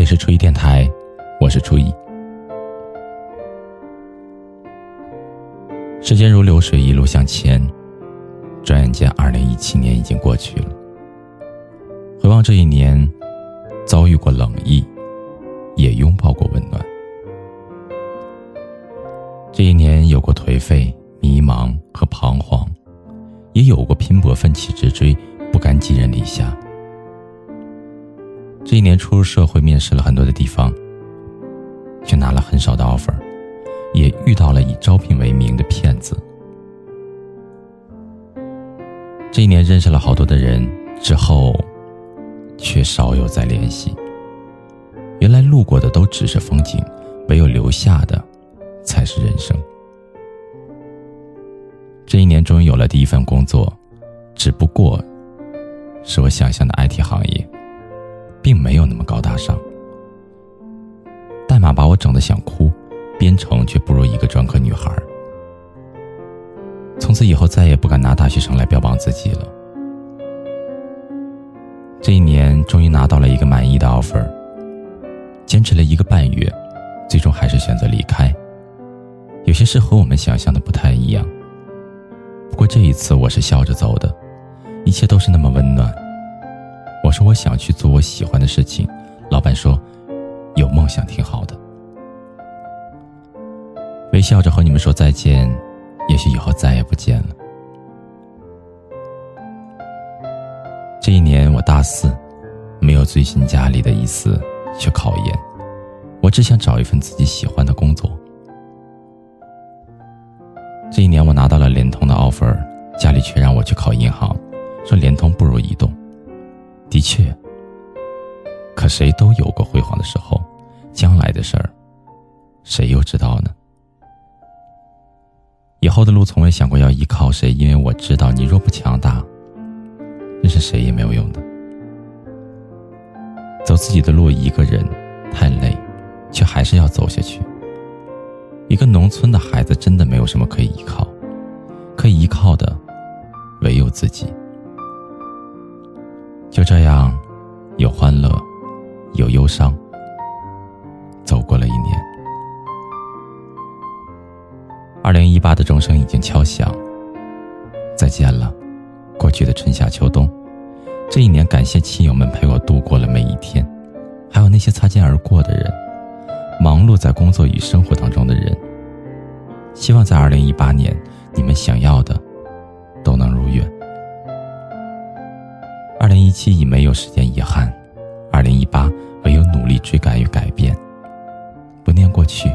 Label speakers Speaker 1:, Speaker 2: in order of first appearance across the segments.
Speaker 1: 里是初一电台，我是初一。时间如流水，一路向前，转眼间，二零一七年已经过去了。回望这一年，遭遇过冷意，也拥抱过温暖。这一年有过颓废、迷茫和彷徨，也有过拼搏、奋起直追、不甘寄人。这一年初入社会，面试了很多的地方，却拿了很少的 offer，也遇到了以招聘为名的骗子。这一年认识了好多的人之后，却少有再联系。原来路过的都只是风景，唯有留下的才是人生。这一年终于有了第一份工作，只不过是我想象的 IT 行业。并没有那么高大上。代码把我整得想哭，编程却不如一个专科女孩。从此以后再也不敢拿大学生来标榜自己了。这一年终于拿到了一个满意的 offer，坚持了一个半月，最终还是选择离开。有些事和我们想象的不太一样，不过这一次我是笑着走的，一切都是那么温暖。我说我想去做我喜欢的事情，老板说，有梦想挺好的。微笑着和你们说再见，也许以后再也不见了。这一年我大四，没有追寻家里的意思去考研，我只想找一份自己喜欢的工作。这一年我拿到了联通的 offer，家里却让我去考银行，说联通不如移动。的确，可谁都有过辉煌的时候，将来的事儿，谁又知道呢？以后的路从未想过要依靠谁，因为我知道你若不强大，认识谁也没有用的。走自己的路，一个人太累，却还是要走下去。一个农村的孩子真的没有什么可以这样，有欢乐，有忧伤，走过了一年。二零一八的钟声已经敲响，再见了，过去的春夏秋冬。这一年，感谢亲友们陪我度过了每一天，还有那些擦肩而过的人，忙碌在工作与生活当中的人。希望在二零一八年，你们想要的一七已没有时间遗憾，二零一八唯有努力追赶与改变。不念过去，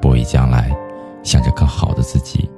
Speaker 1: 不畏将来，向着更好的自己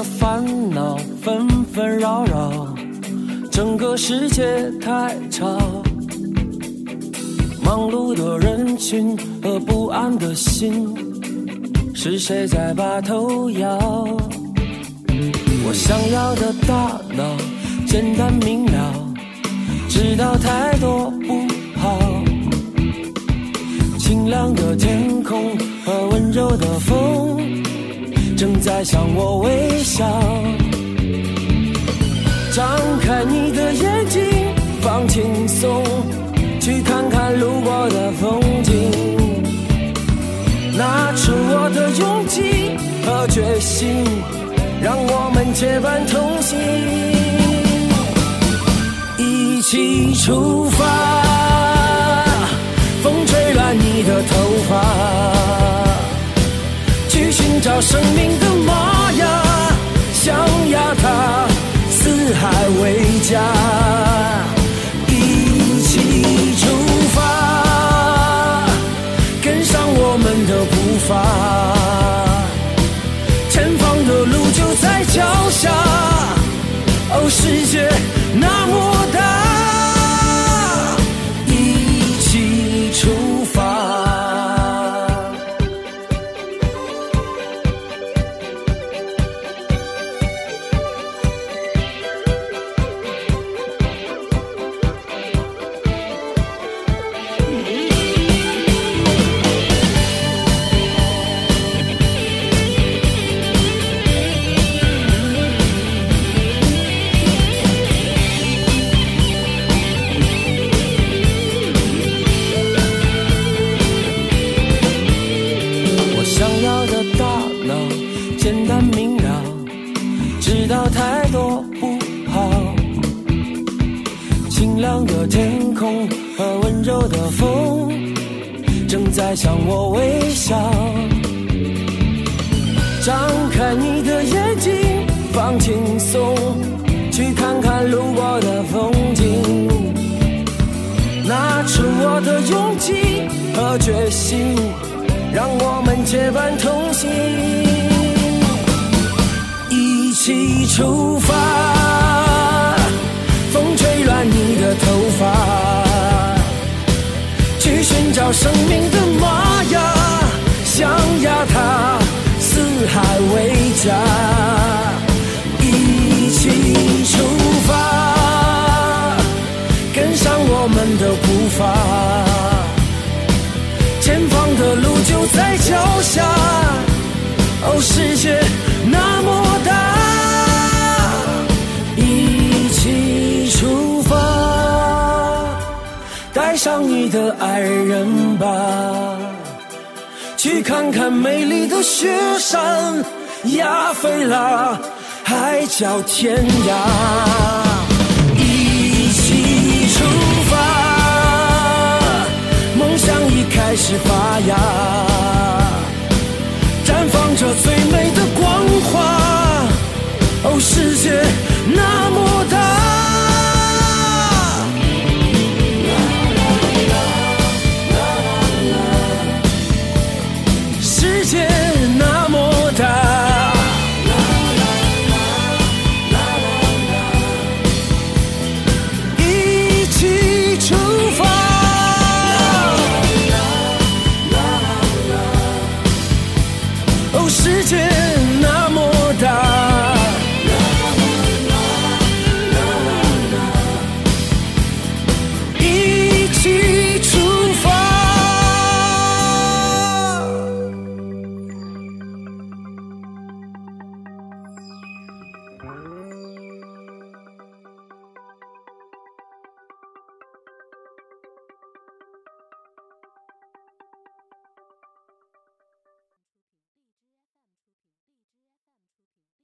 Speaker 2: 的烦恼纷纷扰扰，整个世界太吵。忙碌的人群和不安的心，是谁在把头摇？我想要的大脑简单明了，知道太多不好。清亮的天空在向我微笑，张开你的眼睛，放轻松，去看看路过的风景。拿出我的勇气和决心，让我们结伴同行，一起出发。风吹乱你的。头发，寻找生命的玛雅，想要它四海为家，一起出发，跟上我们的步伐，前方的路就在脚下，哦，世界那么亮的天空和温柔的风，正在向我微笑。张开你的眼睛，放轻松，去看看路过的风景。拿出我的勇气和决心，让我们结伴同行，一起出发。发，去寻找生命的玛雅，想要它四海为家，一起出发。跟上我们的步伐，前方的路就在脚下。哦，世界爱上你的爱人吧，去看看美丽的雪山，亚非拉海角天涯。一起出发，梦想已开始发芽